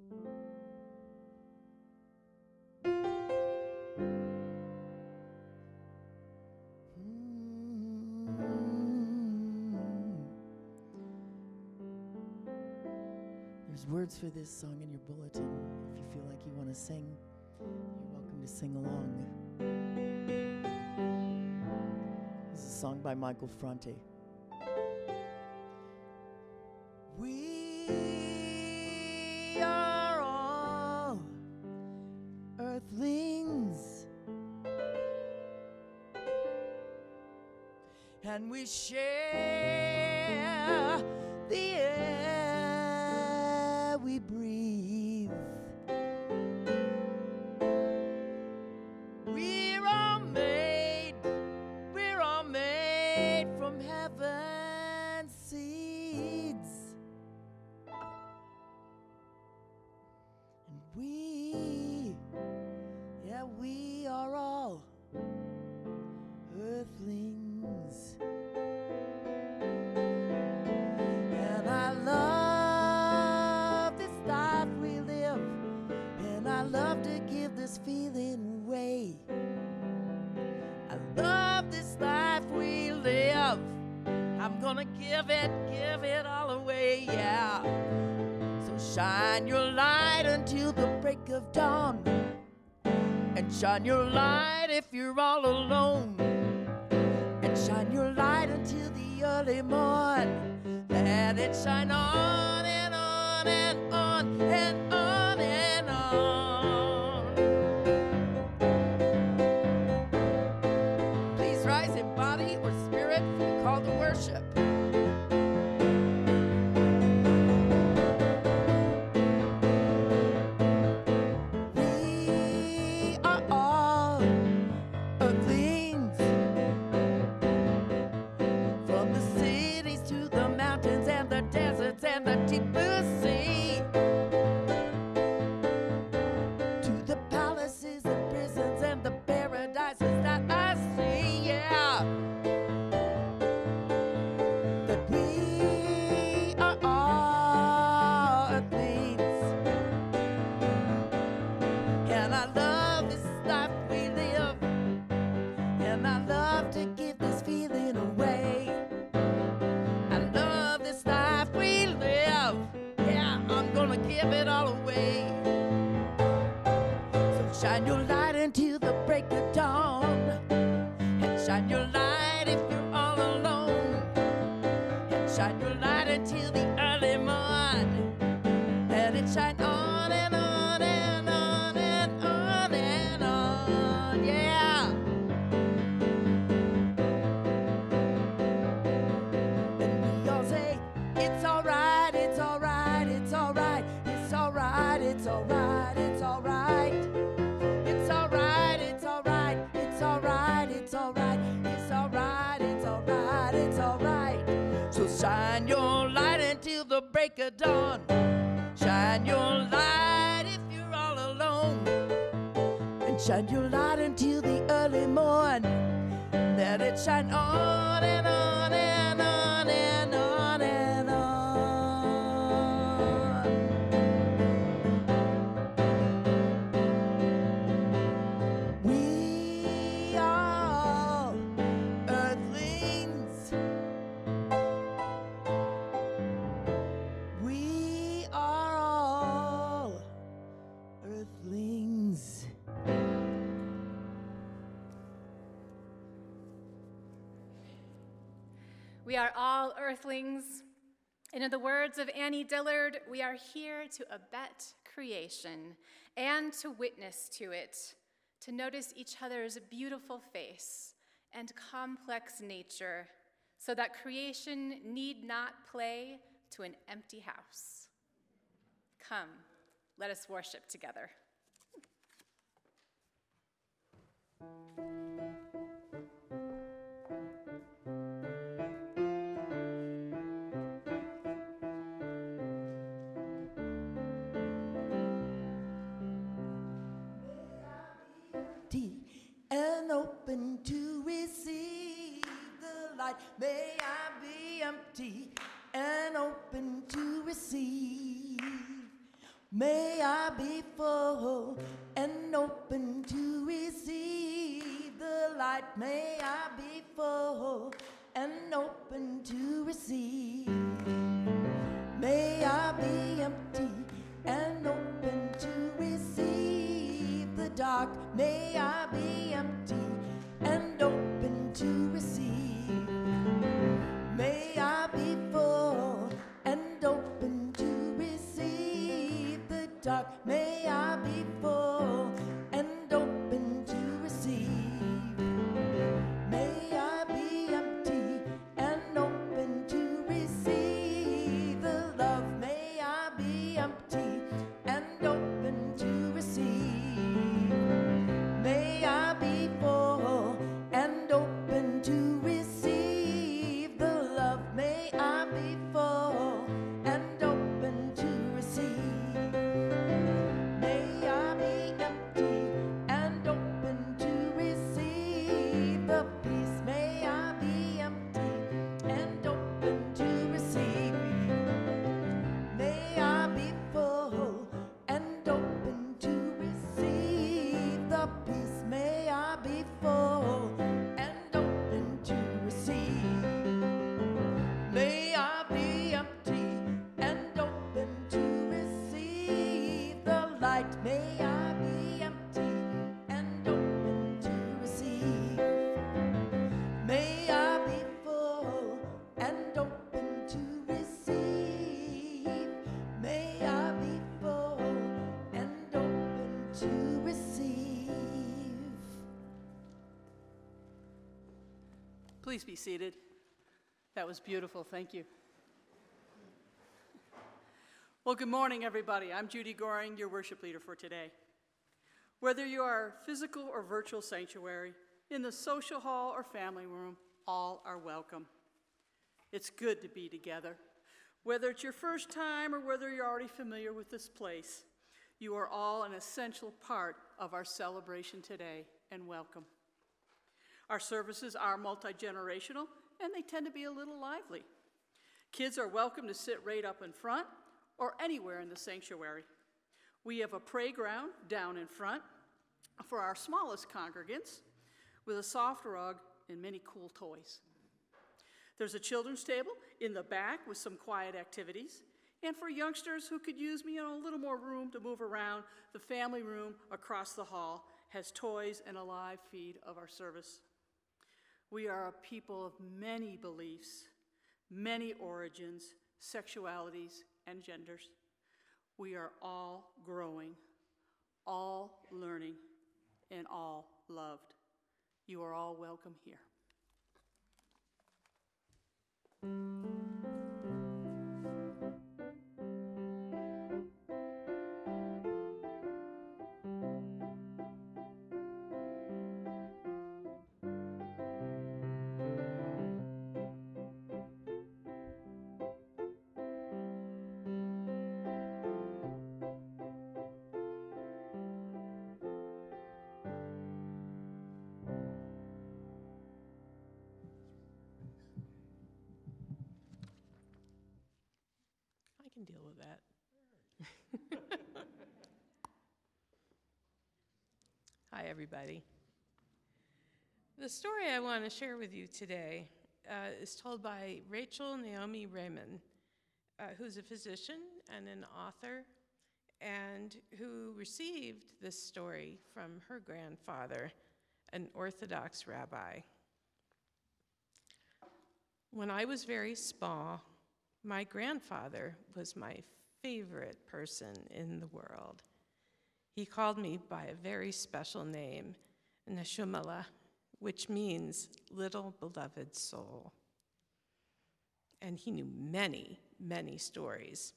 Hmm. There's words for this song in your bulletin. If you feel like you want to sing, you're welcome to sing along. This is a song by Michael Fronte. share. on your line. And in the words of Annie Dillard, we are here to abet creation and to witness to it, to notice each other's beautiful face and complex nature, so that creation need not play to an empty house. Come, let us worship together. May I be empty and open to receive. May I be full and open to receive the light. May I be full and open to receive. May I be empty and open to receive the dark. May I be seated. That was beautiful. Thank you. Well, good morning, everybody. I'm Judy Goring, your worship leader for today. Whether you are physical or virtual sanctuary, in the social hall or family room, all are welcome. It's good to be together. Whether it's your first time or whether you're already familiar with this place, you are all an essential part of our celebration today, and welcome. Our services are multi generational and they tend to be a little lively. Kids are welcome to sit right up in front or anywhere in the sanctuary. We have a playground down in front for our smallest congregants with a soft rug and many cool toys. There's a children's table in the back with some quiet activities. And for youngsters who could use you know, a little more room to move around, the family room across the hall has toys and a live feed of our service. We are a people of many beliefs, many origins, sexualities, and genders. We are all growing, all learning, and all loved. You are all welcome here. Everybody. The story I want to share with you today uh, is told by Rachel Naomi Remen, uh, who's a physician and an author, and who received this story from her grandfather, an Orthodox rabbi. When I was very small, my grandfather was my favorite person in the world. He called me by a very special name, Neshumala, which means little beloved soul. And he knew many, many stories.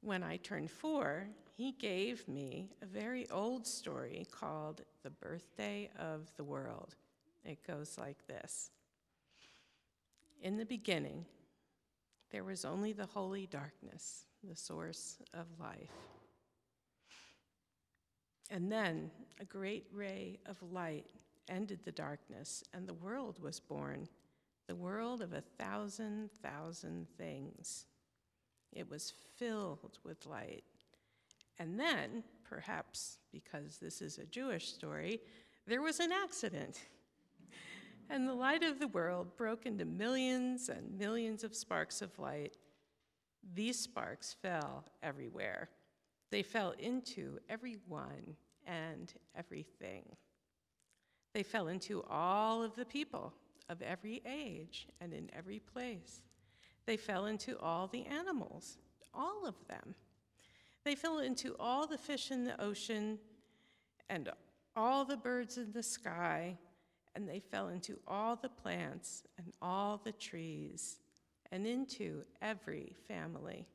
When I turned four, he gave me a very old story called The Birthday of the World. It goes like this In the beginning, there was only the holy darkness, the source of life. And then a great ray of light ended the darkness, and the world was born, the world of a thousand, thousand things. It was filled with light. And then, perhaps because this is a Jewish story, there was an accident. And the light of the world broke into millions and millions of sparks of light. These sparks fell everywhere. They fell into everyone and everything. They fell into all of the people of every age and in every place. They fell into all the animals, all of them. They fell into all the fish in the ocean and all the birds in the sky, and they fell into all the plants and all the trees and into every family.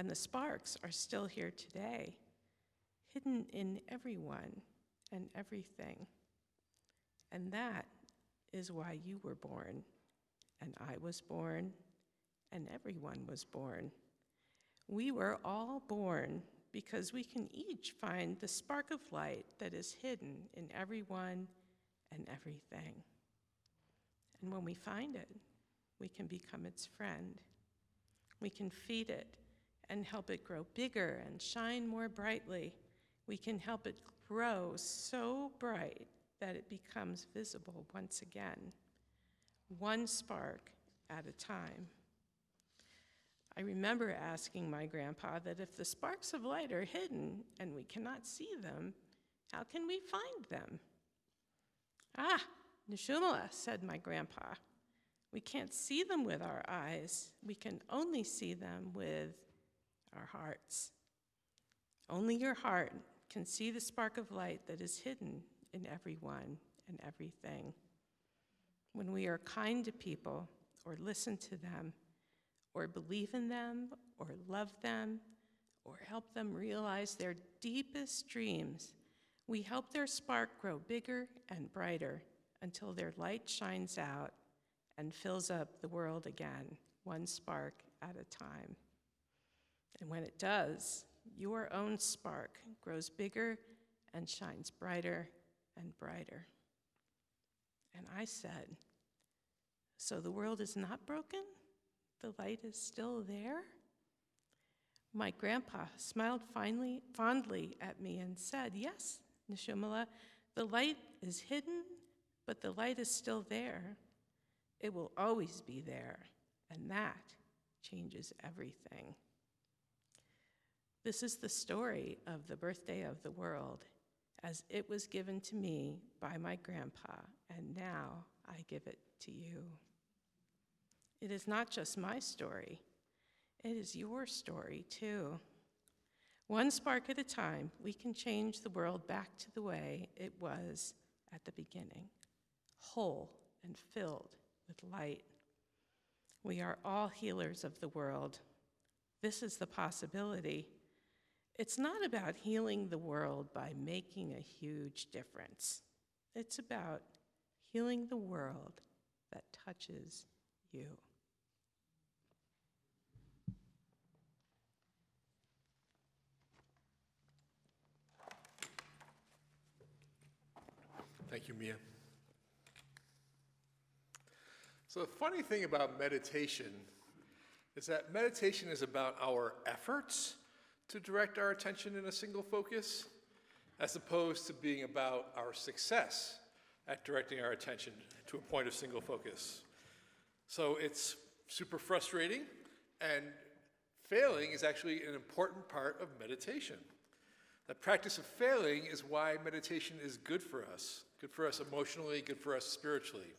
And the sparks are still here today, hidden in everyone and everything. And that is why you were born, and I was born, and everyone was born. We were all born because we can each find the spark of light that is hidden in everyone and everything. And when we find it, we can become its friend. We can feed it and help it grow bigger and shine more brightly. We can help it grow so bright that it becomes visible once again, one spark at a time. I remember asking my grandpa that if the sparks of light are hidden and we cannot see them, how can we find them? Ah, Neshumala, said my grandpa. We can't see them with our eyes. We can only see them with our hearts. Only your heart can see the spark of light that is hidden in everyone and everything. When we are kind to people or listen to them, or believe in them, or love them, or help them realize their deepest dreams, we help their spark grow bigger and brighter until their light shines out and fills up the world again, one spark at a time. And when it does, your own spark grows bigger and shines brighter and brighter. And I said, So the world is not broken? The light is still there? My grandpa smiled finally, fondly at me and said, Yes, Neshumala, the light is hidden, but the light is still there. It will always be there, and that changes everything. This is the story of the birthday of the world as it was given to me by my grandpa, and now I give it to you. It is not just my story, it is your story too. One spark at a time, we can change the world back to the way it was at the beginning, whole and filled with light. We are all healers of the world. This is the possibility. It's not about healing the world by making a huge difference. It's about healing the world that touches you. Thank you, Mia. So, the funny thing about meditation is that meditation is about our efforts to direct our attention in a single focus, as opposed to being about our success at directing our attention to a point of single focus. So, it's super frustrating, and failing is actually an important part of meditation. The practice of failing is why meditation is good for us, good for us emotionally, good for us spiritually.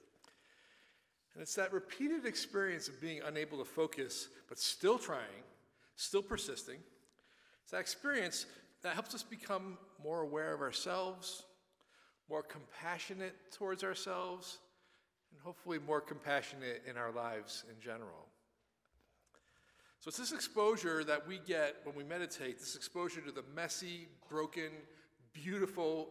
And it's that repeated experience of being unable to focus, but still trying, still persisting. It's that experience that helps us become more aware of ourselves, more compassionate towards ourselves, and hopefully more compassionate in our lives in general. So it's this exposure that we get when we meditate, this exposure to the messy, broken, beautiful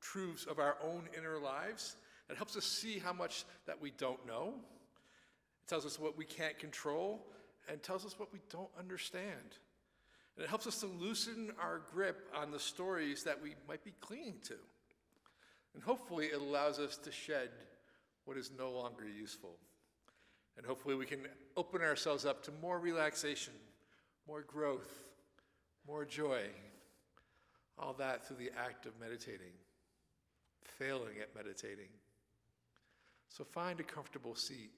truths of our own inner lives it helps us see how much that we don't know. It tells us what we can't control and tells us what we don't understand. And it helps us to loosen our grip on the stories that we might be clinging to. And hopefully, it allows us to shed what is no longer useful. And hopefully, we can open ourselves up to more relaxation, more growth, more joy. All that through the act of meditating, failing at meditating. So find a comfortable seat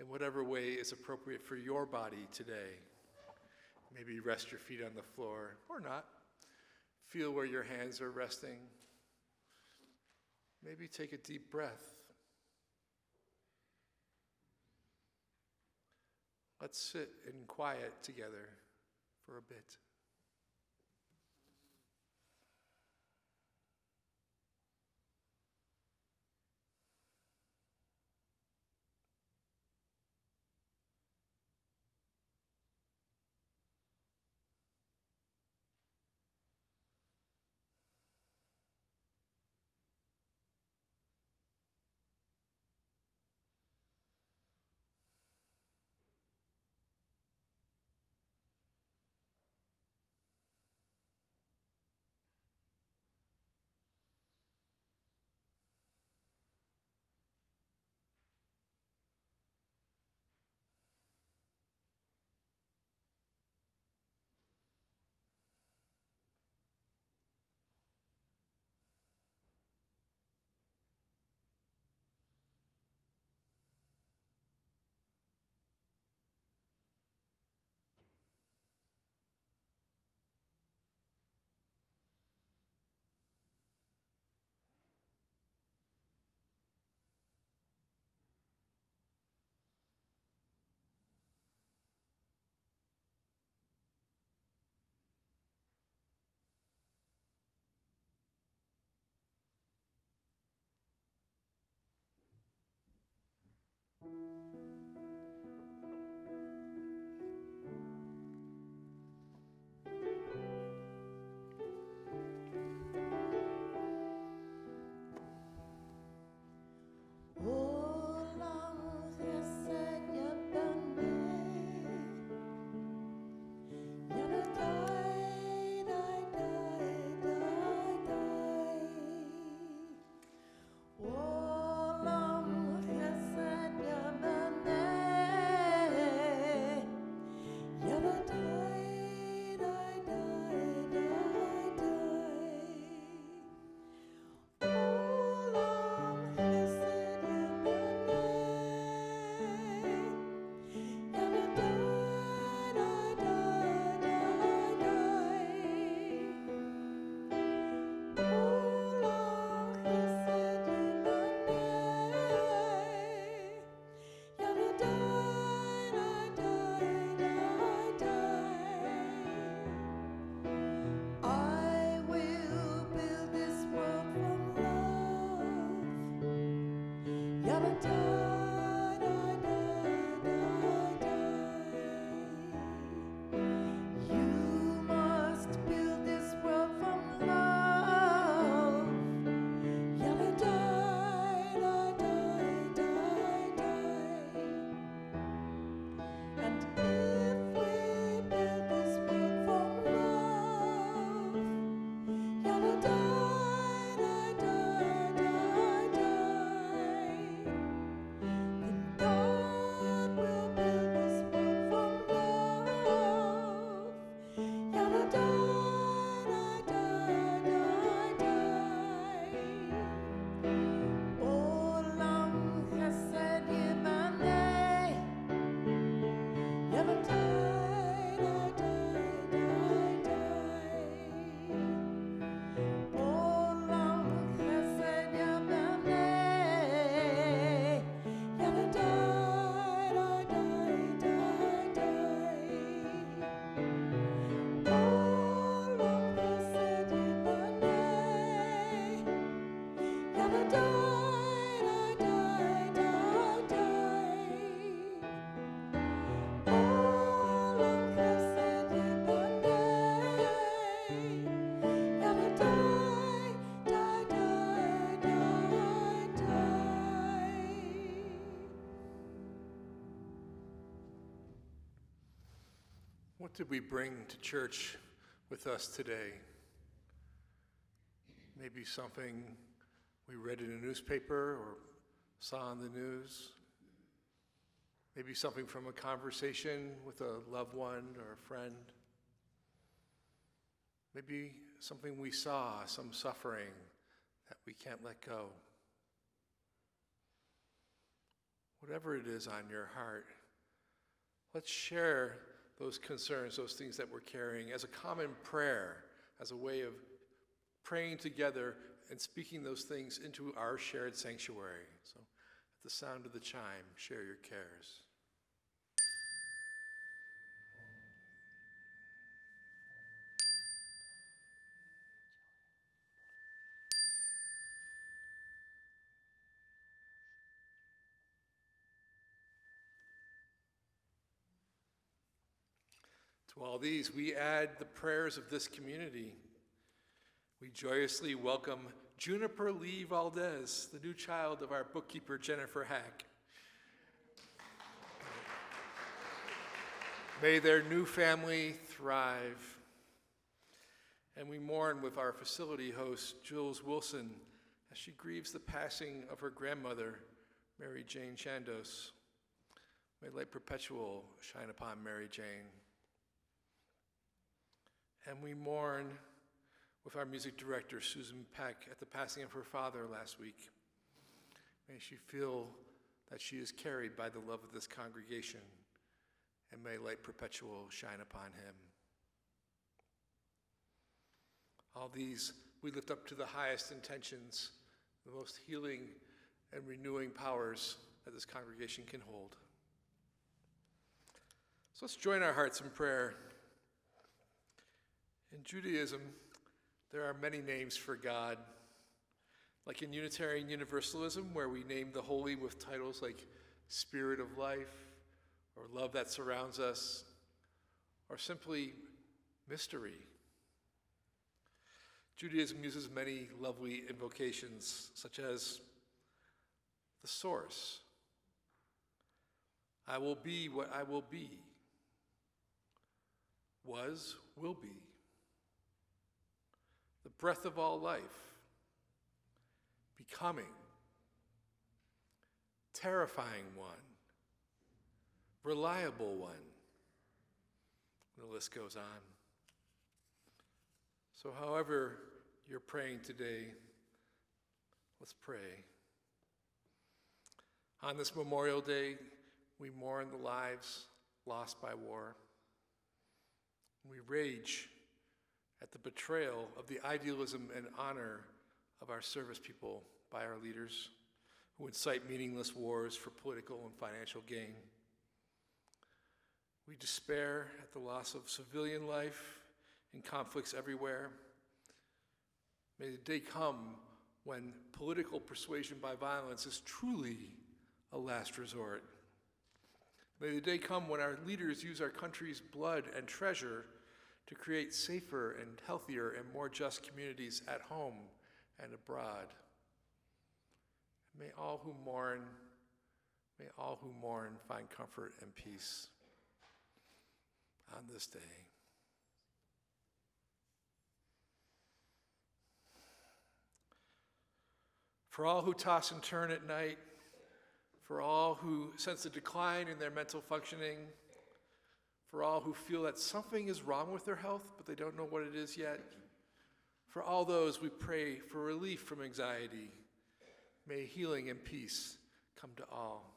in whatever way is appropriate for your body today. Maybe rest your feet on the floor or not. Feel where your hands are resting. Maybe take a deep breath. Let's sit in quiet together for a bit. What did we bring to church with us today? Maybe something we read in a newspaper or saw on the news. Maybe something from a conversation with a loved one or a friend. Maybe something we saw, some suffering that we can't let go. Whatever it is on your heart, let's share those concerns, those things that we're carrying, as a common prayer, as a way of praying together and speaking those things into our shared sanctuary. So, at the sound of the chime, share your cares. To all these, we add the prayers of this community. We joyously welcome Juniper Lee Valdez, the new child of our bookkeeper Jennifer Hack. May their new family thrive. And we mourn with our facility host, Jules Wilson, as she grieves the passing of her grandmother, Mary Jane Chandos. May light perpetual shine upon Mary Jane. And we mourn with our music director, Susan Peck, at the passing of her father last week. May she feel that she is carried by the love of this congregation, and may light perpetual shine upon him. All these we lift up to the highest intentions, the most healing and renewing powers that this congregation can hold. So let's join our hearts in prayer. In Judaism, there are many names for God. Like in Unitarian Universalism, where we name the holy with titles like Spirit of Life, or Love that Surrounds Us, or simply Mystery. Judaism uses many lovely invocations, such as the Source. I will be what I will be. Was, will be the breath of all life, becoming, terrifying one, reliable one. The list goes on. So, however you're praying today, let's pray. On this Memorial Day, we mourn the lives lost by war. We rage at the betrayal of the idealism and honor of our service people by our leaders who incite meaningless wars for political and financial gain. We despair at the loss of civilian life in conflicts everywhere. May the day come when political persuasion by violence is truly a last resort. May the day come when our leaders use our country's blood and treasure to create safer and healthier and more just communities at home and abroad. May all who mourn, may all who mourn find comfort and peace on this day. For all who toss and turn at night, for all who sense a decline in their mental functioning, for all who feel that something is wrong with their health, but they don't know what it is yet. For all those, we pray for relief from anxiety. May healing and peace come to all.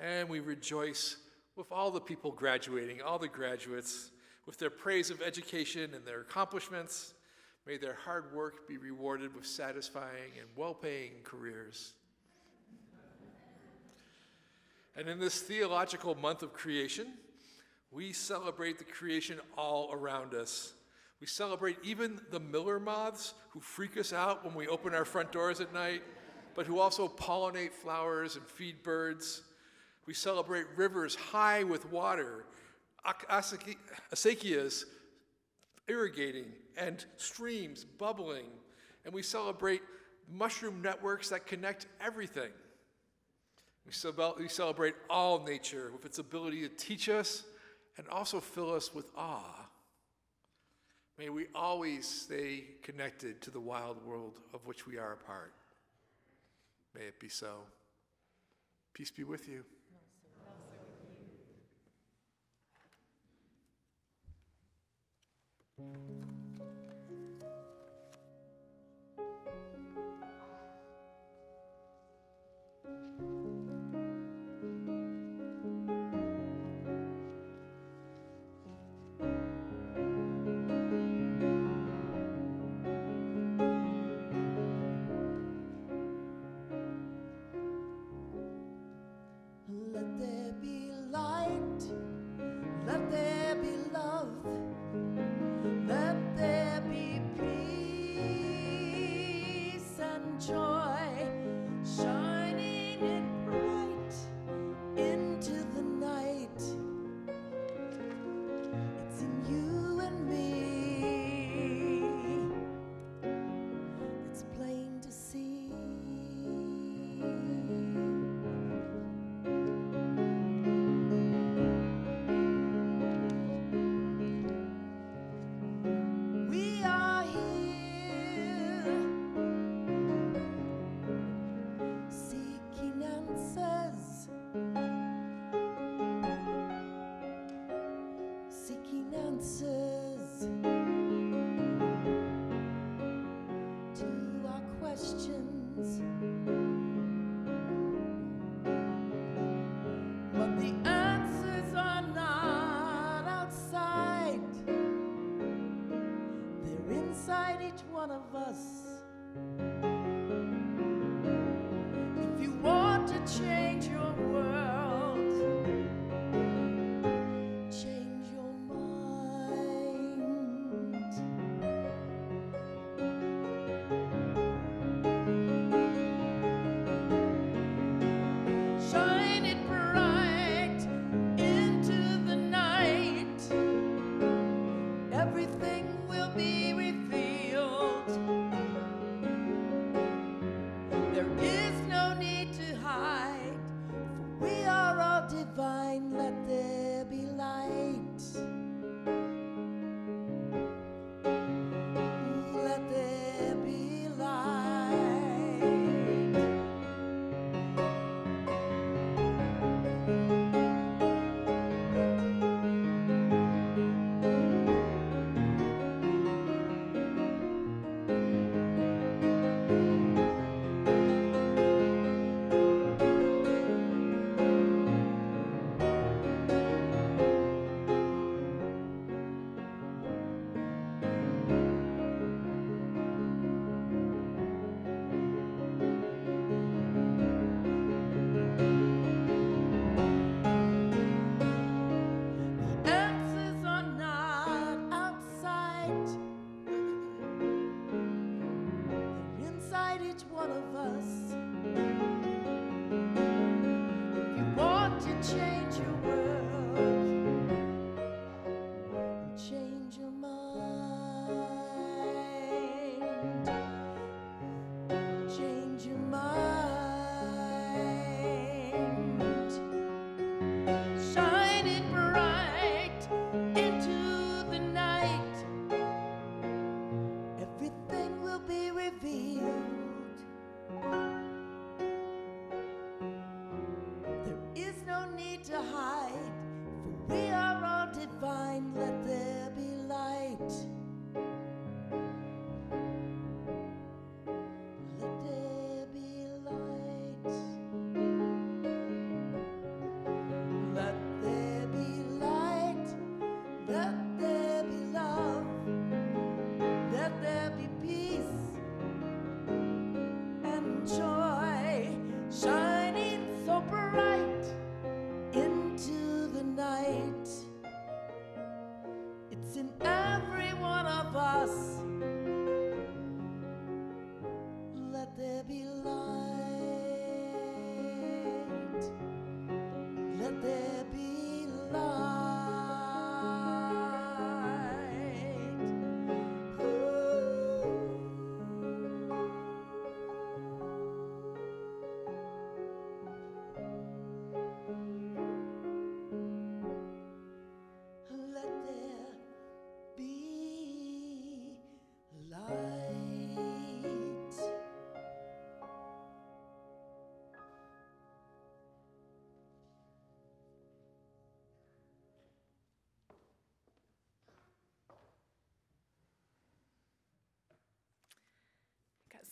And we rejoice with all the people graduating, all the graduates, with their praise of education and their accomplishments. May their hard work be rewarded with satisfying and well paying careers. And in this theological month of creation, we celebrate the creation all around us. We celebrate even the miller moths who freak us out when we open our front doors at night, but who also pollinate flowers and feed birds. We celebrate rivers high with water, acequias irrigating, and streams bubbling. And we celebrate mushroom networks that connect everything. We celebrate all nature with its ability to teach us and also fill us with awe. May we always stay connected to the wild world of which we are a part. May it be so. Peace be with you. Questions. But the answers are not outside, they're inside each one of us. To hide,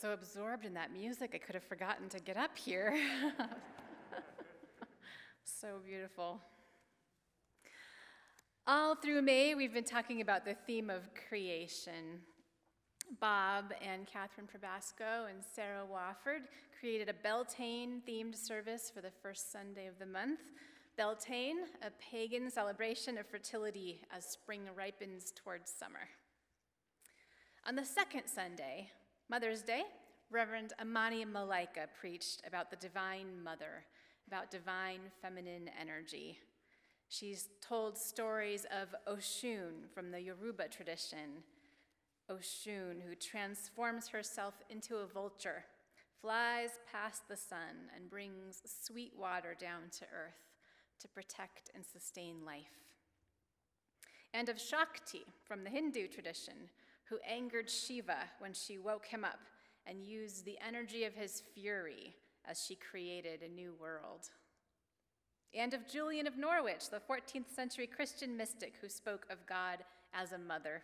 so absorbed in that music, I could have forgotten to get up here. so beautiful. All through May, we've been talking about the theme of creation. Bob and Catherine Probasco and Sarah Wofford created a Beltane themed service for the first Sunday of the month. Beltane, a pagan celebration of fertility as spring ripens towards summer. On the second Sunday, Mother's Day, Reverend Amani Malaika preached about the Divine Mother, about divine feminine energy. She's told stories of Oshun from the Yoruba tradition, Oshun, who transforms herself into a vulture, flies past the sun, and brings sweet water down to earth to protect and sustain life. And of Shakti from the Hindu tradition, who angered Shiva when she woke him up and used the energy of his fury as she created a new world. And of Julian of Norwich, the 14th century Christian mystic who spoke of God as a mother.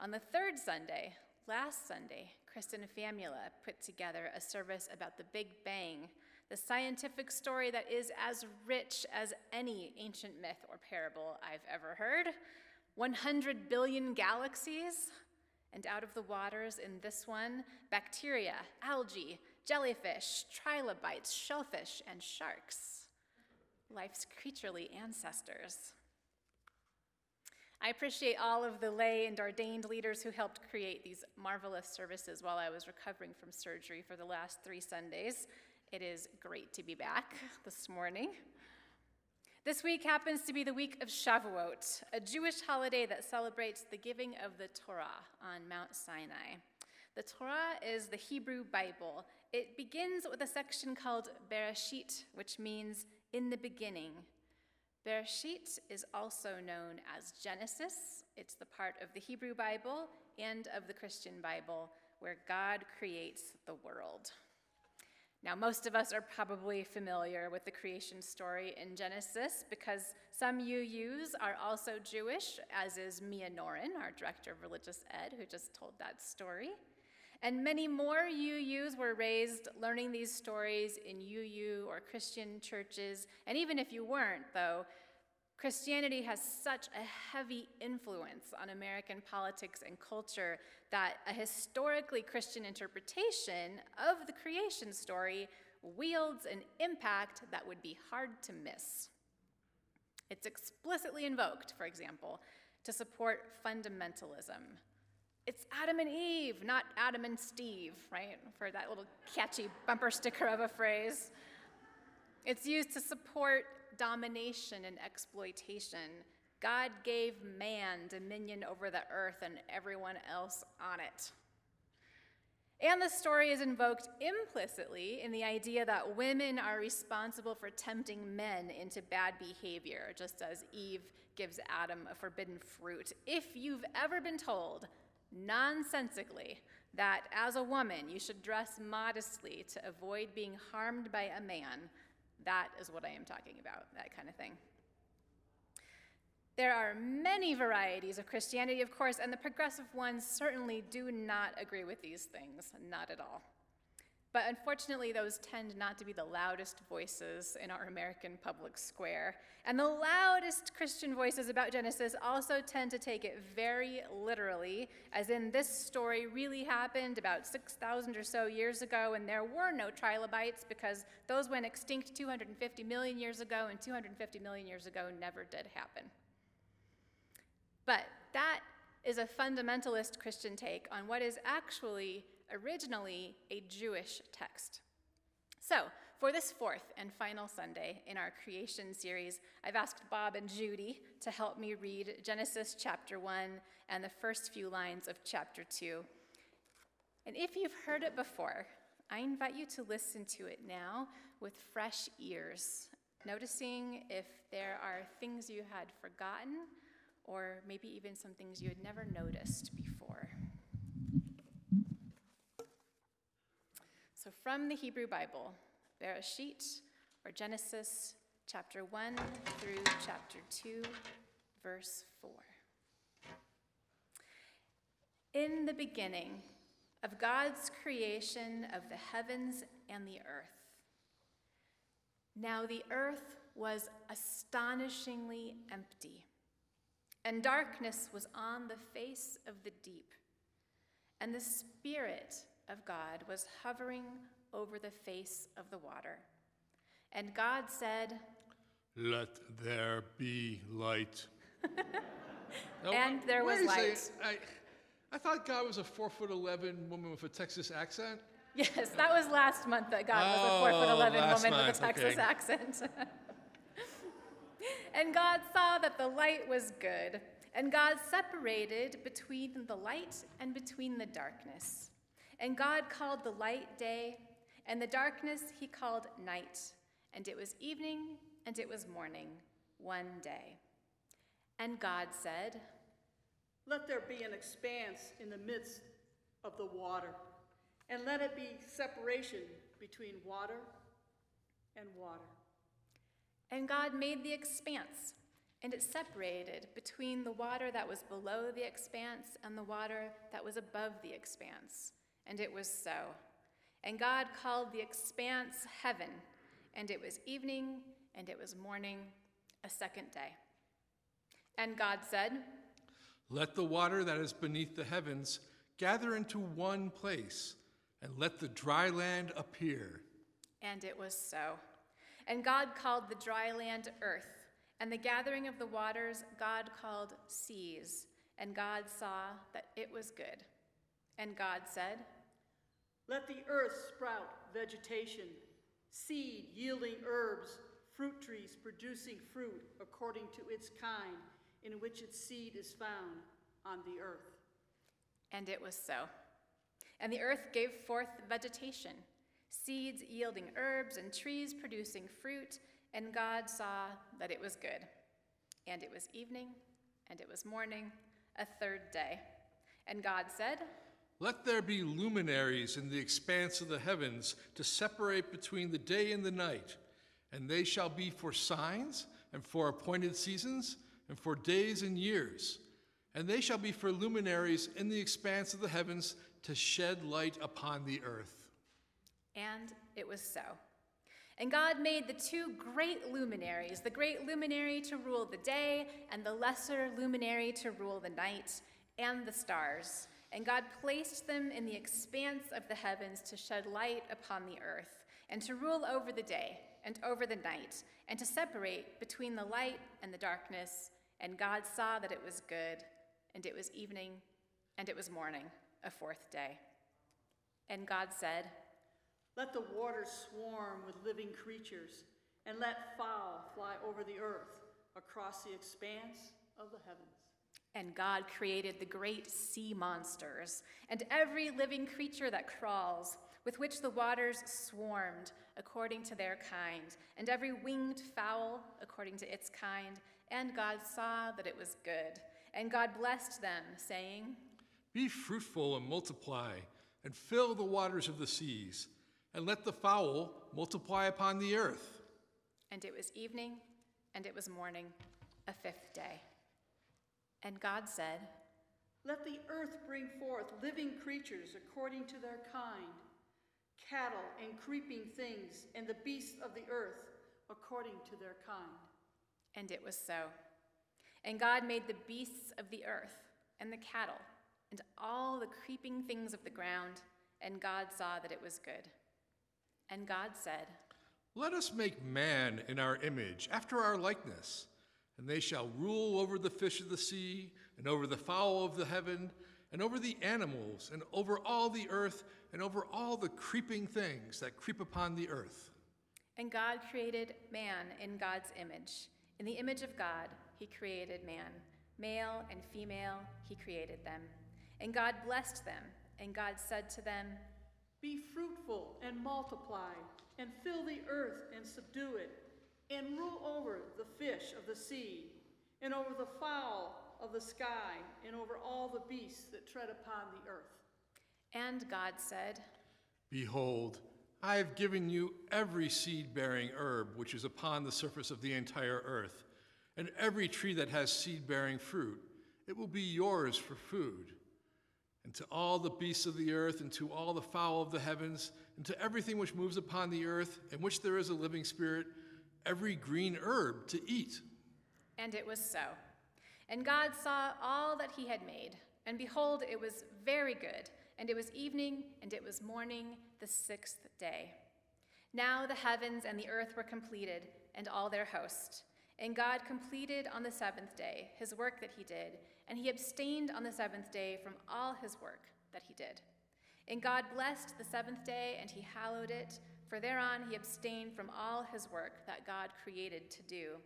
On the third Sunday, last Sunday, Kristen Famula put together a service about the Big Bang, the scientific story that is as rich as any ancient myth or parable I've ever heard. 100 billion galaxies, and out of the waters in this one, bacteria, algae, jellyfish, trilobites, shellfish, and sharks. Life's creaturely ancestors. I appreciate all of the lay and ordained leaders who helped create these marvelous services while I was recovering from surgery for the last three Sundays. It is great to be back this morning. This week happens to be the week of Shavuot, a Jewish holiday that celebrates the giving of the Torah on Mount Sinai. The Torah is the Hebrew Bible. It begins with a section called Bereshit, which means in the beginning. Bereshit is also known as Genesis. It's the part of the Hebrew Bible and of the Christian Bible where God creates the world. Now, most of us are probably familiar with the creation story in Genesis because some UUs are also Jewish, as is Mia Norin, our director of religious ed, who just told that story. And many more UUs were raised learning these stories in UU or Christian churches. And even if you weren't, though, Christianity has such a heavy influence on American politics and culture that a historically Christian interpretation of the creation story wields an impact that would be hard to miss. It's explicitly invoked, for example, to support fundamentalism, it's Adam and Eve, not Adam and Steve, right? For that little catchy bumper sticker of a phrase. It's used to support domination and exploitation. God gave man dominion over the earth and everyone else on it. And the story is invoked implicitly in the idea that women are responsible for tempting men into bad behavior, just as Eve gives Adam a forbidden fruit. If you've ever been told nonsensically that as a woman you should dress modestly to avoid being harmed by a man, that is what I am talking about, that kind of thing. There are many varieties of Christianity, of course, and the progressive ones certainly do not agree with these things, not at all. But unfortunately, those tend not to be the loudest voices in our American public square. And the loudest Christian voices about Genesis also tend to take it very literally, as in this story really happened about 6,000 or so years ago, and there were no trilobites because those went extinct 250 million years ago, and 250 million years ago never did happen. But that is a fundamentalist Christian take on what is actually originally a Jewish text. So, for this fourth and final Sunday in our creation series, I've asked Bob and Judy to help me read Genesis chapter 1 and the first few lines of chapter 2. And if you've heard it before, I invite you to listen to it now with fresh ears, noticing if there are things you had forgotten or maybe even some things you had never noticed before. So, from the Hebrew Bible, Bereshit, or Genesis chapter 1 through chapter 2, verse 4. In the beginning of God's creation of the heavens and the earth. Now the earth was astonishingly empty, and darkness was on the face of the deep, and the Spirit of God was hovering over the face of the water. And God said, Let there be light. and there was light. I, I thought God was a four foot eleven woman with a Texas accent. Yes, that was last month that God was a four foot Oh, eleven last woman with a Texas okay. accent. and God saw that the light was good, and God separated between the light and between the darkness. And God called the light day, and the darkness he called night. And it was evening, and it was morning, one day. And God said, Let there be an expanse in the midst of the water, and let it be separation between water and water. And God made the expanse, and it separated between the water that was below the expanse and the water that was above the expanse. And it was so. And God called the expanse heaven, and it was evening, and it was morning, a second day. And God said, Let the water that is beneath the heavens gather into one place, and let the dry land appear. And it was so. And God called the dry land earth, and the gathering of the waters God called seas. And God saw that it was good. And God said, Let the earth sprout vegetation, seed yielding herbs, fruit trees producing fruit according to its kind, in which its seed is found on the earth. And it was so. And the earth gave forth vegetation, seeds yielding herbs, and trees producing fruit. And God saw that it was good. And it was evening, and it was morning, a third day. And God said, Let there be luminaries in the expanse of the heavens to separate between the day and the night, and they shall be for signs, and for appointed seasons, and for days and years. And they shall be for luminaries in the expanse of the heavens to shed light upon the earth. And it was so. And God made the two great luminaries, the great luminary to rule the day, and the lesser luminary to rule the night, and the stars. And God placed them in the expanse of the heavens to shed light upon the earth, and to rule over the day and over the night, and to separate between the light and the darkness. And God saw that it was good, and it was evening, and it was morning, a fourth day. And God said, Let the waters swarm with living creatures, and let fowl fly over the earth across the expanse of the heavens. And God created the great sea monsters and every living creature that crawls, with which the waters swarmed according to their kind, and every winged fowl according to its kind. And God saw that it was good. And God blessed them, saying, Be fruitful and multiply, and fill the waters of the seas, and let the fowl multiply upon the earth. And it was evening, and it was morning, a fifth day. And God said, Let the earth bring forth living creatures according to their kind, cattle and creeping things, and the beasts of the earth according to their kind. And it was so. And God made the beasts of the earth, and the cattle, and all the creeping things of the ground, and God saw that it was good. And God said, Let us make man in our image, after our likeness, and they shall rule over the fish of the sea, and over the fowl of the heaven, and over the animals, and over all the earth, and over all the creeping things that creep upon the earth. And God created man in God's image. In the image of God, he created man. Male and female, he created them. And God blessed them, and God said to them, Be fruitful and multiply, and fill the earth and subdue it, and rule over the fish of the sea, and over the fowl of the sky, and over all the beasts that tread upon the earth. And God said, Behold, I have given you every seed bearing herb which is upon the surface of the entire earth, and every tree that has seed bearing fruit. It will be yours for food. And to all the beasts of the earth, and to all the fowl of the heavens, and to everything which moves upon the earth, in which there is a living spirit, every green herb to eat. And it was so. And God saw all that he had made, and behold, it was very good. And it was evening, and it was morning, the sixth day. Now the heavens and the earth were completed, and all their host. And God completed on the seventh day his work that he did, and he abstained on the seventh day from all his work that he did. And God blessed the seventh day, and he hallowed it, for thereon he abstained from all his work that God created to do.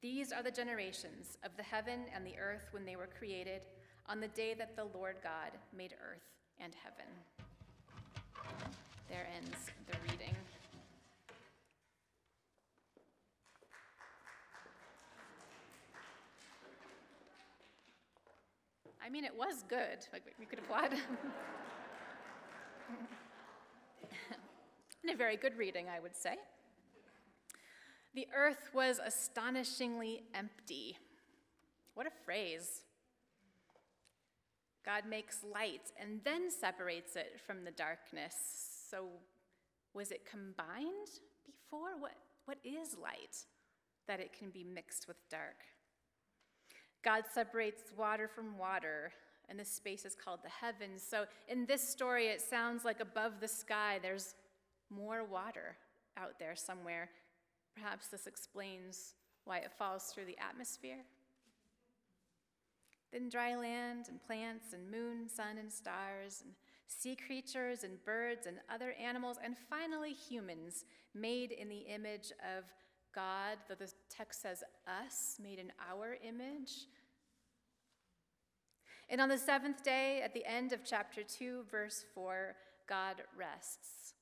These are the generations of the heaven and the earth when they were created, on the day that the Lord God made earth and heaven. There ends the reading. I mean, it was good. Like, we could applaud. and a very good reading, I would say. The earth was astonishingly empty. What a phrase. God makes light and then separates it from the darkness. So, was it combined before? What, what is light that it can be mixed with dark? God separates water from water, and this space is called the heavens. So, in this story, it sounds like above the sky there's more water out there somewhere. Perhaps this explains why it falls through the atmosphere. Then dry land and plants and moon, sun and stars and sea creatures and birds and other animals, and finally humans made in the image of God, though the text says us, made in our image. And on the seventh day, at the end of chapter 2, verse 4, God rests.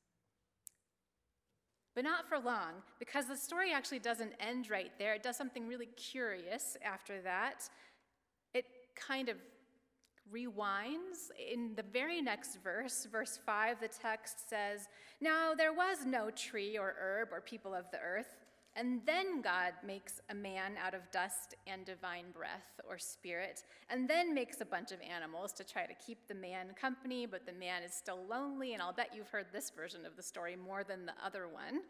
But not for long, because the story actually doesn't end right there. It does something really curious after that. It kind of rewinds. In the very next verse, verse 5, the text says, Now there was no tree or herb or people of the earth. And then God makes a man out of dust and divine breath or spirit, and then makes a bunch of animals to try to keep the man company, but the man is still lonely, and I'll bet you've heard this version of the story more than the other one.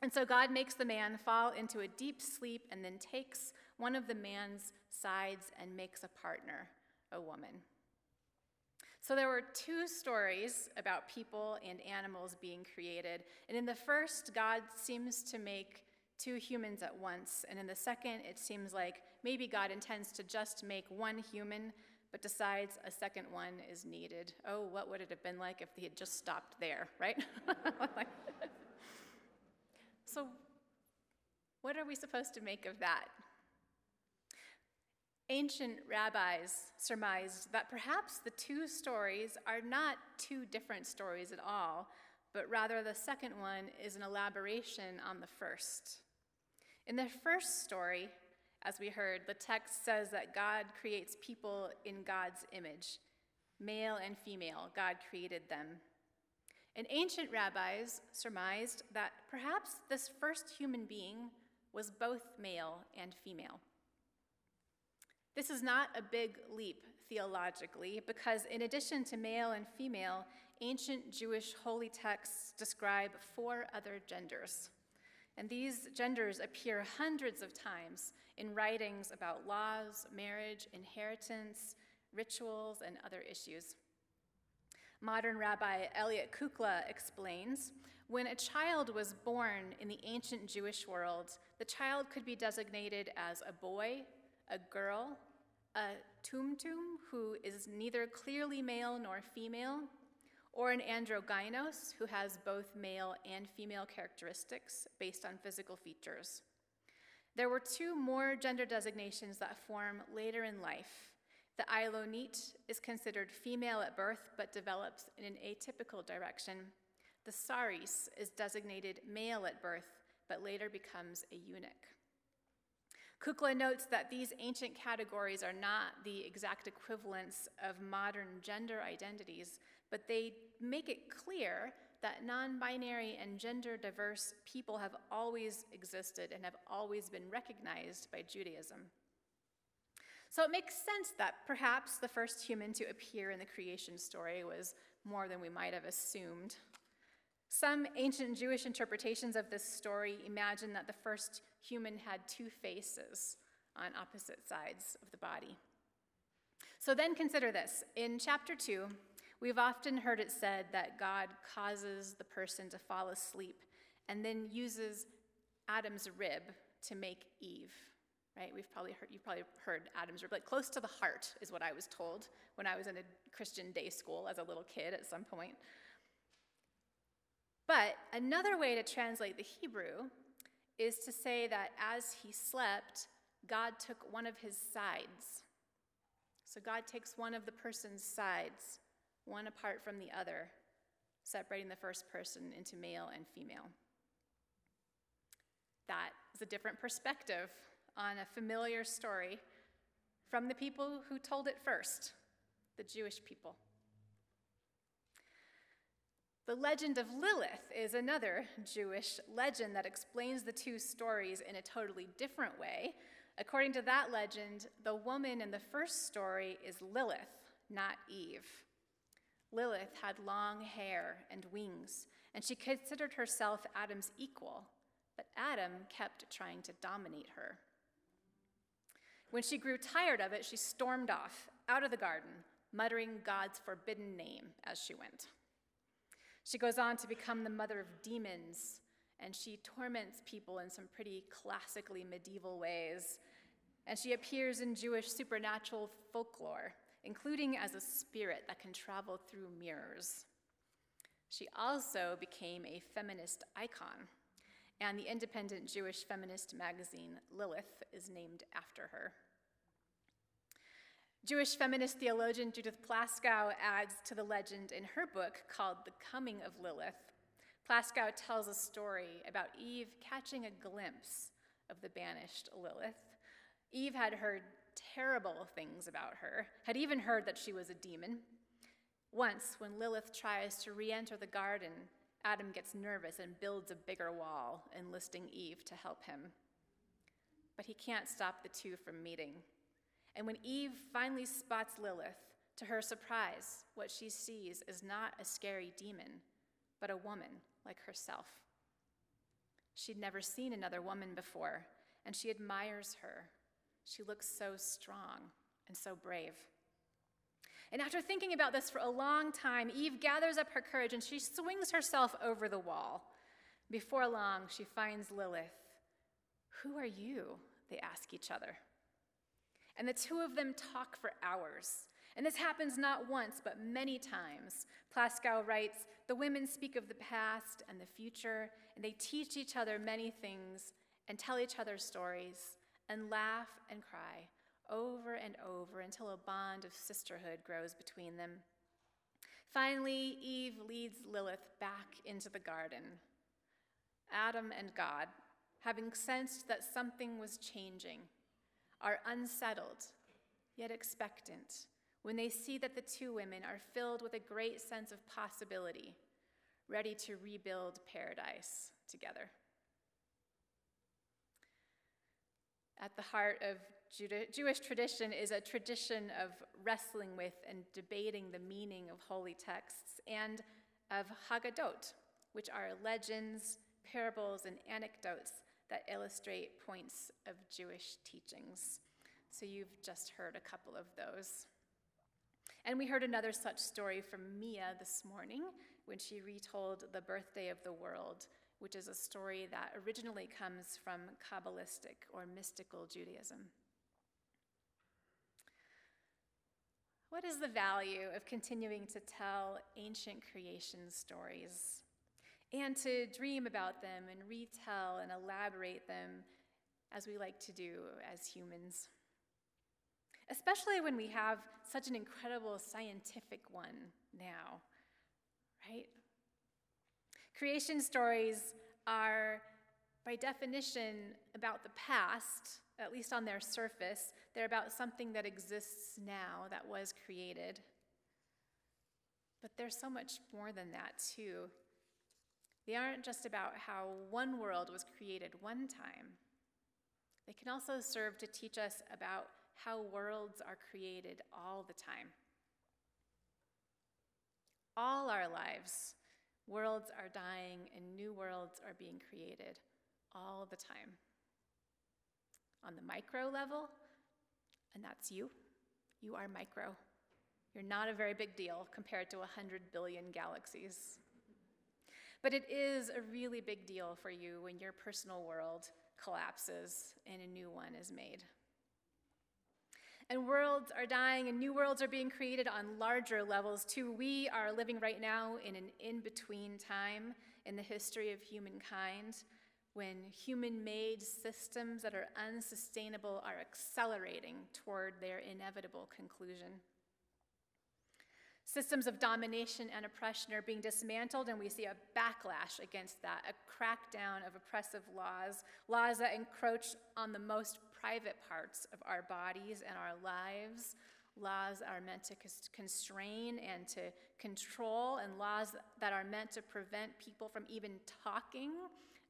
And so God makes the man fall into a deep sleep and then takes one of the man's sides and makes a partner, a woman. So there were two stories about people and animals being created. And in the first, God seems to make two humans at once. And in the second, it seems like maybe God intends to just make one human, but decides a second one is needed. Oh, what would it have been like if he had just stopped there, right? so, what are we supposed to make of that? Ancient rabbis surmised that perhaps the two stories are not two different stories at all, but rather the second one is an elaboration on the first. In the first story, as we heard, the text says that God creates people in God's image. Male and female, God created them. And ancient rabbis surmised that perhaps this first human being was both male and female. This is not a big leap theologically, because in addition to male and female, ancient Jewish holy texts describe four other genders. And these genders appear hundreds of times in writings about laws, marriage, inheritance, rituals, and other issues. Modern Rabbi Elliot Kukla explains when a child was born in the ancient Jewish world, the child could be designated as a boy, a girl, a tumtum who is neither clearly male nor female, or an androgynos who has both male and female characteristics based on physical features. There were two more gender designations that form later in life. The Aylonit is considered female at birth but develops in an atypical direction. The Saris is designated male at birth but later becomes a eunuch. Kukla notes that these ancient categories are not the exact equivalents of modern gender identities, but they make it clear that non binary and gender diverse people have always existed and have always been recognized by Judaism. So it makes sense that perhaps the first human to appear in the creation story was more than we might have assumed. Some ancient Jewish interpretations of this story imagine that the first human had two faces on opposite sides of the body. So then consider this. In chapter 2, we've often heard it said that God causes the person to fall asleep and then uses Adam's rib to make Eve. Right? We've probably heard you've probably heard Adam's rib, like close to the heart is what I was told when I was in a Christian day school as a little kid at some point. But another way to translate the Hebrew is to say that as he slept, God took one of his sides. So God takes one of the person's sides, one apart from the other, separating the first person into male and female. That is a different perspective on a familiar story from the people who told it first, the Jewish people. The legend of Lilith is another Jewish legend that explains the two stories in a totally different way. According to that legend, the woman in the first story is Lilith, not Eve. Lilith had long hair and wings, and she considered herself Adam's equal, but Adam kept trying to dominate her. When she grew tired of it, she stormed off out of the garden, muttering God's forbidden name as she went. She goes on to become the mother of demons, and she torments people in some pretty classically medieval ways. And she appears in Jewish supernatural folklore, including as a spirit that can travel through mirrors. She also became a feminist icon, and the independent Jewish feminist magazine Lilith is named after her. Jewish feminist theologian Judith Plaskow adds to the legend in her book called The Coming of Lilith. Plaskow tells a story about Eve catching a glimpse of the banished Lilith. Eve had heard terrible things about her, had even heard that she was a demon. Once, when Lilith tries to re enter the garden, Adam gets nervous and builds a bigger wall, enlisting Eve to help him. But he can't stop the two from meeting. And when Eve finally spots Lilith, to her surprise, what she sees is not a scary demon, but a woman like herself. She'd never seen another woman before, and she admires her. She looks so strong and so brave. And after thinking about this for a long time, Eve gathers up her courage and she swings herself over the wall. Before long, she finds Lilith. Who are you? They ask each other. And the two of them talk for hours. And this happens not once, but many times. Plaskow writes The women speak of the past and the future, and they teach each other many things and tell each other stories and laugh and cry over and over until a bond of sisterhood grows between them. Finally, Eve leads Lilith back into the garden. Adam and God, having sensed that something was changing, are unsettled, yet expectant, when they see that the two women are filled with a great sense of possibility, ready to rebuild paradise together. At the heart of Jewish tradition is a tradition of wrestling with and debating the meaning of holy texts and of Haggadot, which are legends, parables, and anecdotes that illustrate points of Jewish teachings. So you've just heard a couple of those. And we heard another such story from Mia this morning when she retold The Birthday of the World, which is a story that originally comes from Kabbalistic or mystical Judaism. What is the value of continuing to tell ancient creation stories? And to dream about them and retell and elaborate them as we like to do as humans. Especially when we have such an incredible scientific one now, right? Creation stories are, by definition, about the past, at least on their surface. They're about something that exists now that was created. But there's so much more than that, too. They aren't just about how one world was created one time. They can also serve to teach us about how worlds are created all the time. All our lives, worlds are dying and new worlds are being created all the time. On the micro level, and that's you, you are micro. You're not a very big deal compared to 100 billion galaxies. But it is a really big deal for you when your personal world collapses and a new one is made. And worlds are dying and new worlds are being created on larger levels too. We are living right now in an in between time in the history of humankind when human made systems that are unsustainable are accelerating toward their inevitable conclusion. Systems of domination and oppression are being dismantled, and we see a backlash against that, a crackdown of oppressive laws, laws that encroach on the most private parts of our bodies and our lives, laws that are meant to constrain and to control, and laws that are meant to prevent people from even talking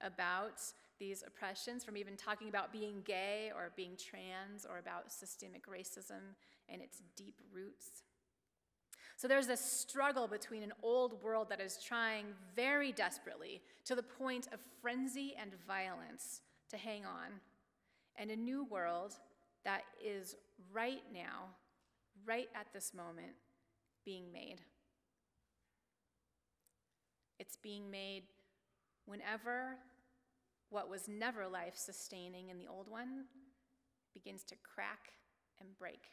about these oppressions, from even talking about being gay or being trans or about systemic racism and its deep roots. So there's a struggle between an old world that is trying very desperately to the point of frenzy and violence to hang on, and a new world that is right now, right at this moment, being made. It's being made whenever what was never life sustaining in the old one begins to crack and break.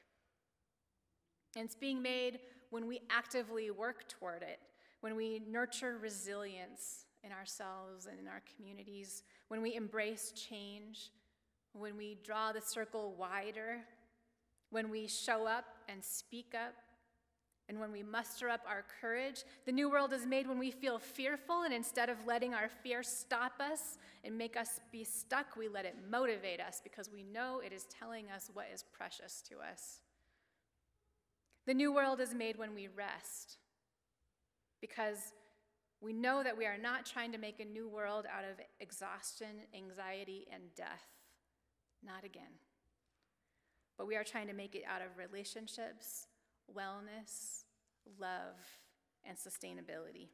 And it's being made when we actively work toward it, when we nurture resilience in ourselves and in our communities, when we embrace change, when we draw the circle wider, when we show up and speak up, and when we muster up our courage. The new world is made when we feel fearful, and instead of letting our fear stop us and make us be stuck, we let it motivate us because we know it is telling us what is precious to us. The new world is made when we rest because we know that we are not trying to make a new world out of exhaustion, anxiety, and death. Not again. But we are trying to make it out of relationships, wellness, love, and sustainability.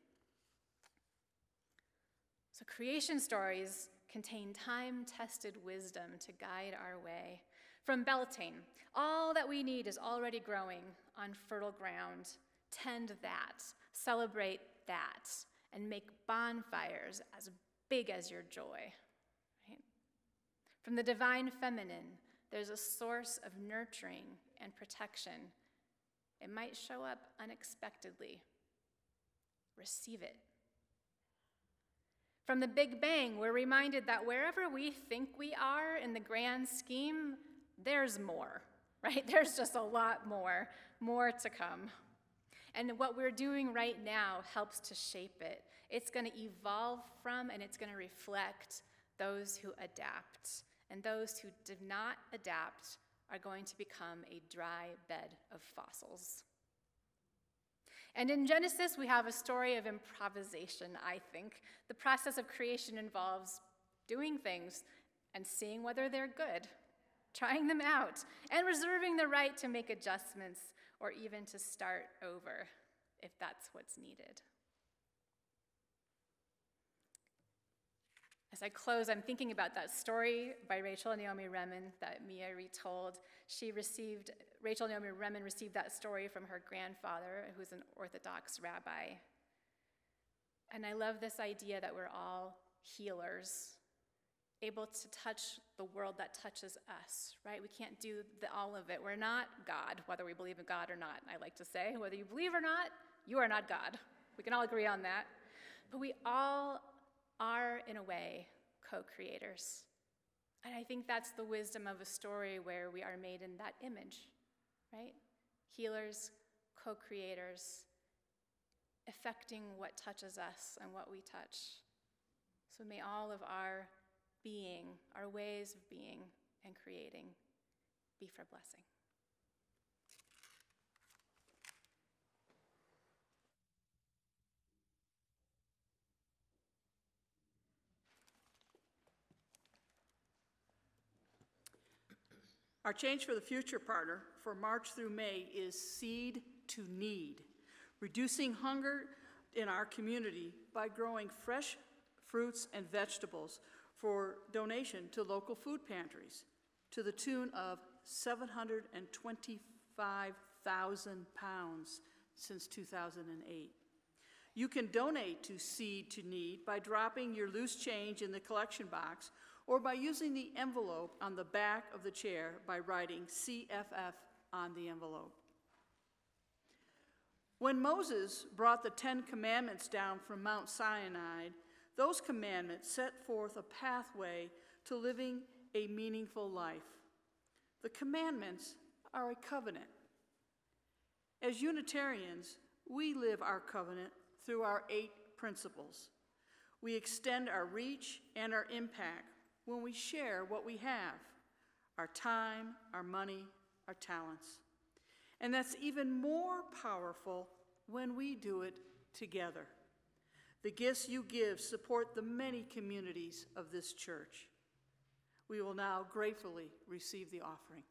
So, creation stories contain time tested wisdom to guide our way. From Beltane, all that we need is already growing on fertile ground. Tend that, celebrate that, and make bonfires as big as your joy. Right? From the divine feminine, there's a source of nurturing and protection. It might show up unexpectedly. Receive it. From the Big Bang, we're reminded that wherever we think we are in the grand scheme, there's more, right? There's just a lot more, more to come. And what we're doing right now helps to shape it. It's going to evolve from and it's going to reflect those who adapt. And those who did not adapt are going to become a dry bed of fossils. And in Genesis, we have a story of improvisation, I think. The process of creation involves doing things and seeing whether they're good, trying them out, and reserving the right to make adjustments or even to start over if that's what's needed. As I close, I'm thinking about that story by Rachel Naomi Remen that Mia retold. She received, Rachel Naomi Remen received that story from her grandfather, who's an Orthodox rabbi. And I love this idea that we're all healers, able to touch the world that touches us, right? We can't do the, all of it. We're not God, whether we believe in God or not, I like to say. Whether you believe or not, you are not God. We can all agree on that. But we all are, in a way, co creators. And I think that's the wisdom of a story where we are made in that image, right? Healers, co creators, affecting what touches us and what we touch. So may all of our being, our ways of being and creating, be for blessing. Our Change for the Future partner for March through May is Seed to Need, reducing hunger in our community by growing fresh fruits and vegetables for donation to local food pantries to the tune of 725,000 pounds since 2008. You can donate to Seed to Need by dropping your loose change in the collection box or by using the envelope on the back of the chair by writing CFF on the envelope. When Moses brought the Ten Commandments down from Mount Sinai, those commandments set forth a pathway to living a meaningful life. The commandments are a covenant. As Unitarians, we live our covenant through our eight principles. We extend our reach and our impact when we share what we have our time, our money, our talents. And that's even more powerful when we do it together. The gifts you give support the many communities of this church. We will now gratefully receive the offering.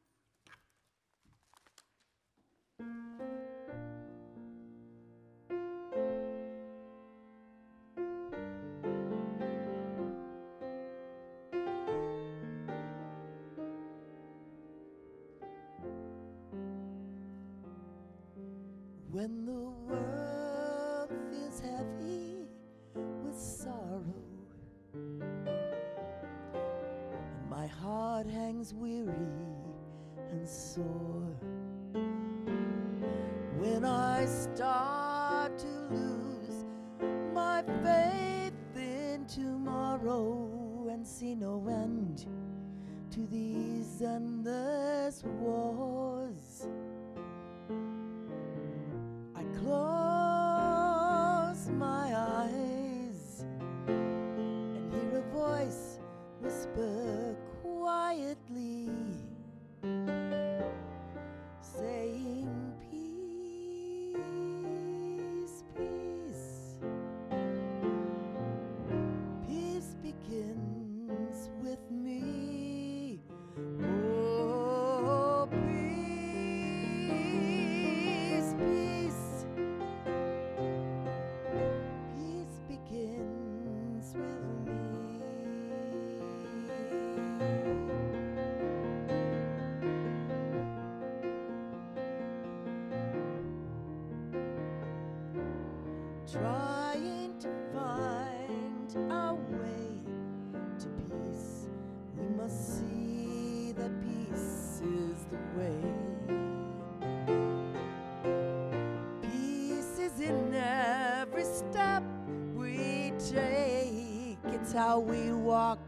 How we walk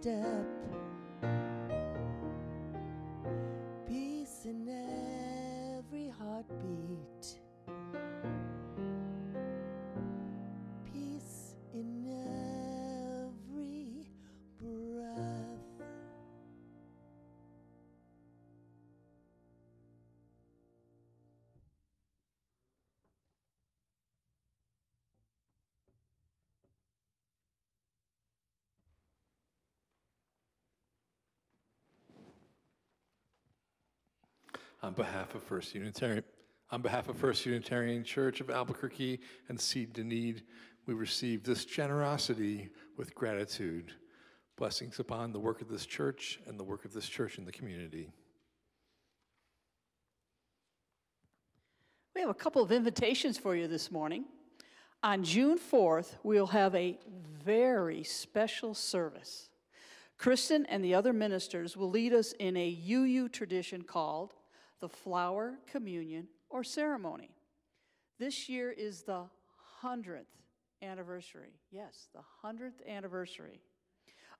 step. On behalf of First Unitarian, on behalf of First Unitarian Church of Albuquerque and Seed to Need, we receive this generosity with gratitude. Blessings upon the work of this church and the work of this church in the community. We have a couple of invitations for you this morning. On June 4th, we'll have a very special service. Kristen and the other ministers will lead us in a UU tradition called the Flower Communion or Ceremony. This year is the 100th anniversary. Yes, the 100th anniversary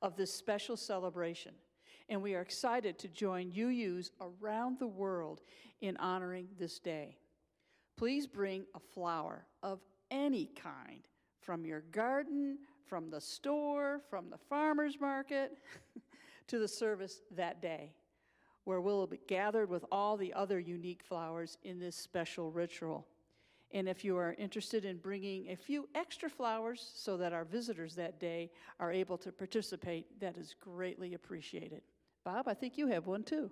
of this special celebration. And we are excited to join UUs around the world in honoring this day. Please bring a flower of any kind from your garden, from the store, from the farmer's market to the service that day, where we'll be gathered with all the other unique flowers in this special ritual. And if you are interested in bringing a few extra flowers so that our visitors that day are able to participate, that is greatly appreciated. Bob, I think you have one too.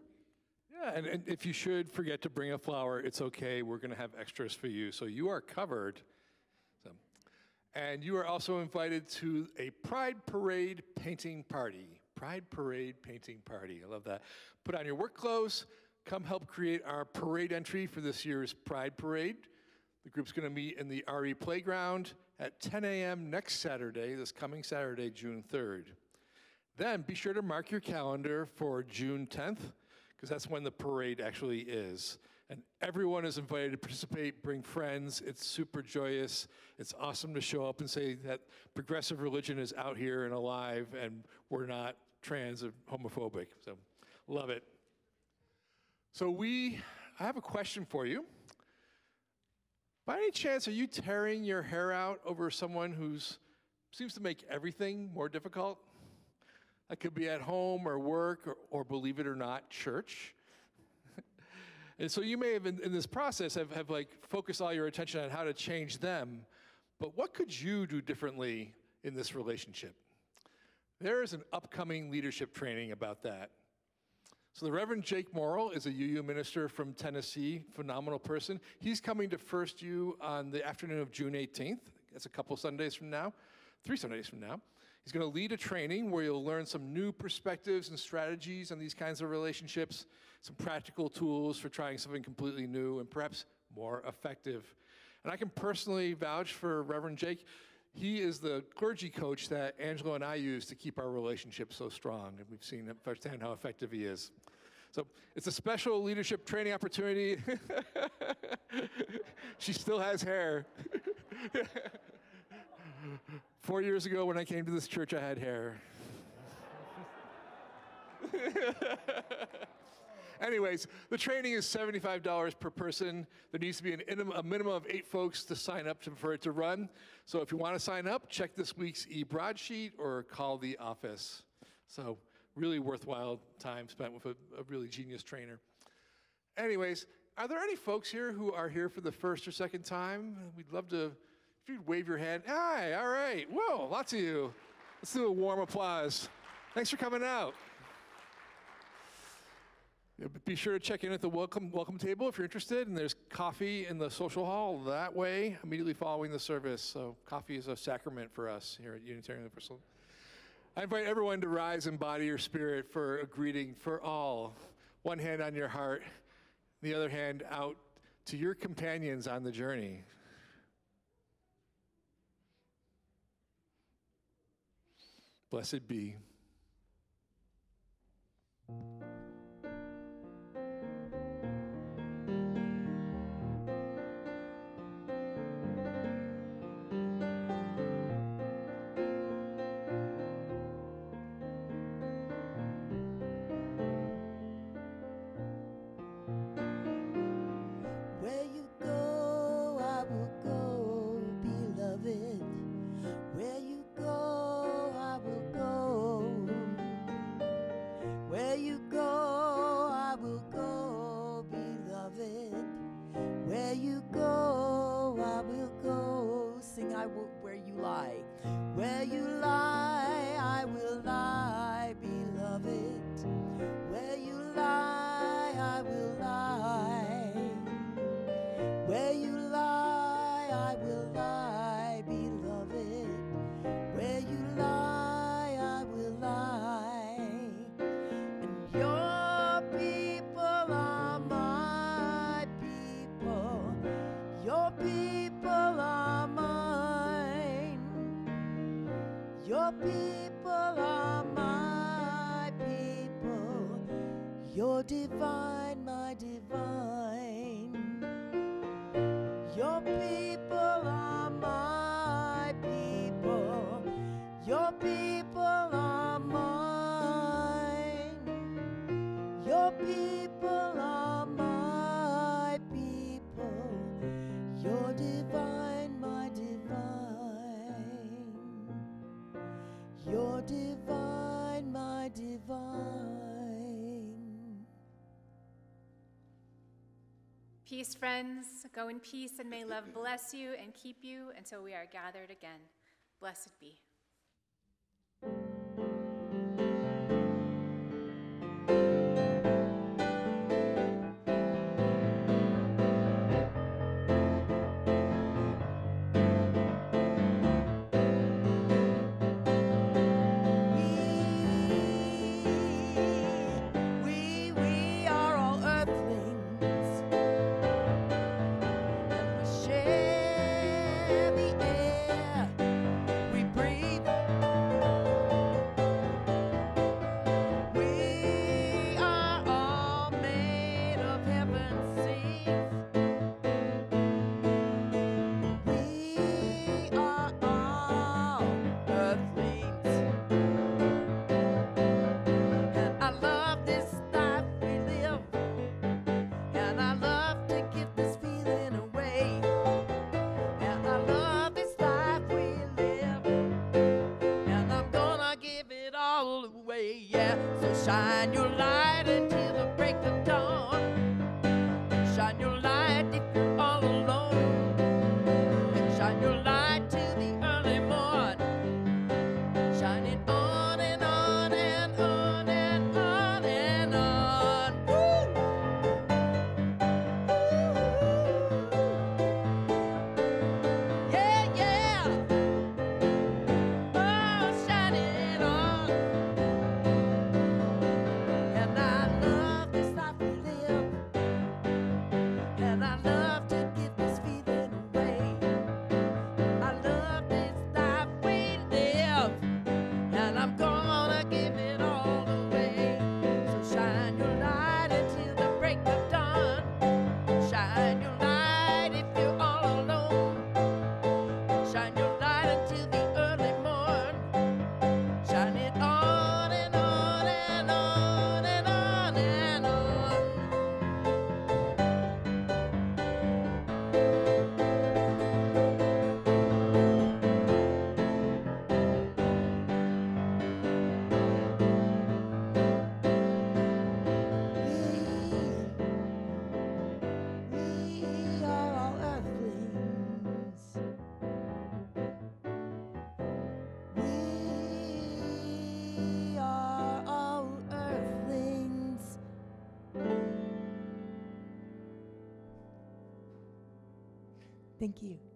Yeah, and, and if you should forget to bring a flower, it's okay. We're going to have extras for you. So you are covered. So, and you are also invited to a Pride Parade painting party. Pride Parade painting party. I love that. Put on your work clothes. Come help create our parade entry for this year's Pride Parade. The group's going to meet in the RE Playground at 10 a.m. next Saturday, this coming Saturday, June 3rd. Then be sure to mark your calendar for June 10th, because that's when the parade actually is. And everyone is invited to participate, bring friends. It's super joyous. It's awesome to show up and say that progressive religion is out here and alive, and we're not trans or homophobic. So, love it. So, we, I have a question for you. By any chance, are you tearing your hair out over someone who's seems to make everything more difficult? That could be at home or work or, or believe it or not, church. and so you may have, in, in this process, have, have like focused all your attention on how to change them. But what could you do differently in this relationship? There is an upcoming leadership training about that. So the Reverend Jake Morrill is a UU minister from Tennessee, phenomenal person. He's coming to First U on the afternoon of June 18th. That's a couple Sundays from now, three Sundays from now. He's going to lead a training where you'll learn some new perspectives and strategies on these kinds of relationships, some practical tools for trying something completely new and perhaps more effective. And I can personally vouch for Reverend Jake. He is the clergy coach that Angela and I use to keep our relationship so strong, and we've seen firsthand how effective he is. So it's a special leadership training opportunity. she still has hair. Four years ago, when I came to this church, I had hair. Anyways, the training is $75 per person. There needs to be an, a minimum of eight folks to sign up to, for it to run. So if you want to sign up, check this week's e-broadsheet or call the office. So really worthwhile time spent with a, a really genius trainer. Anyways, are there any folks here who are here for the first or second time? We'd love to, if you'd wave your hand. Hi, all right. Whoa, lots of you. Let's do a warm applause. Thanks for coming out. Be sure to check in at the welcome welcome table if you're interested, and there's coffee in the social hall that way immediately following the service. So coffee is a sacrament for us here at Unitarian Universal. I invite everyone to rise in body or spirit for a greeting for all. One hand on your heart, the other hand out to your companions on the journey. Blessed be. Peace, friends. Go in peace, and may love bless you and keep you until we are gathered again. Blessed be. Thank you.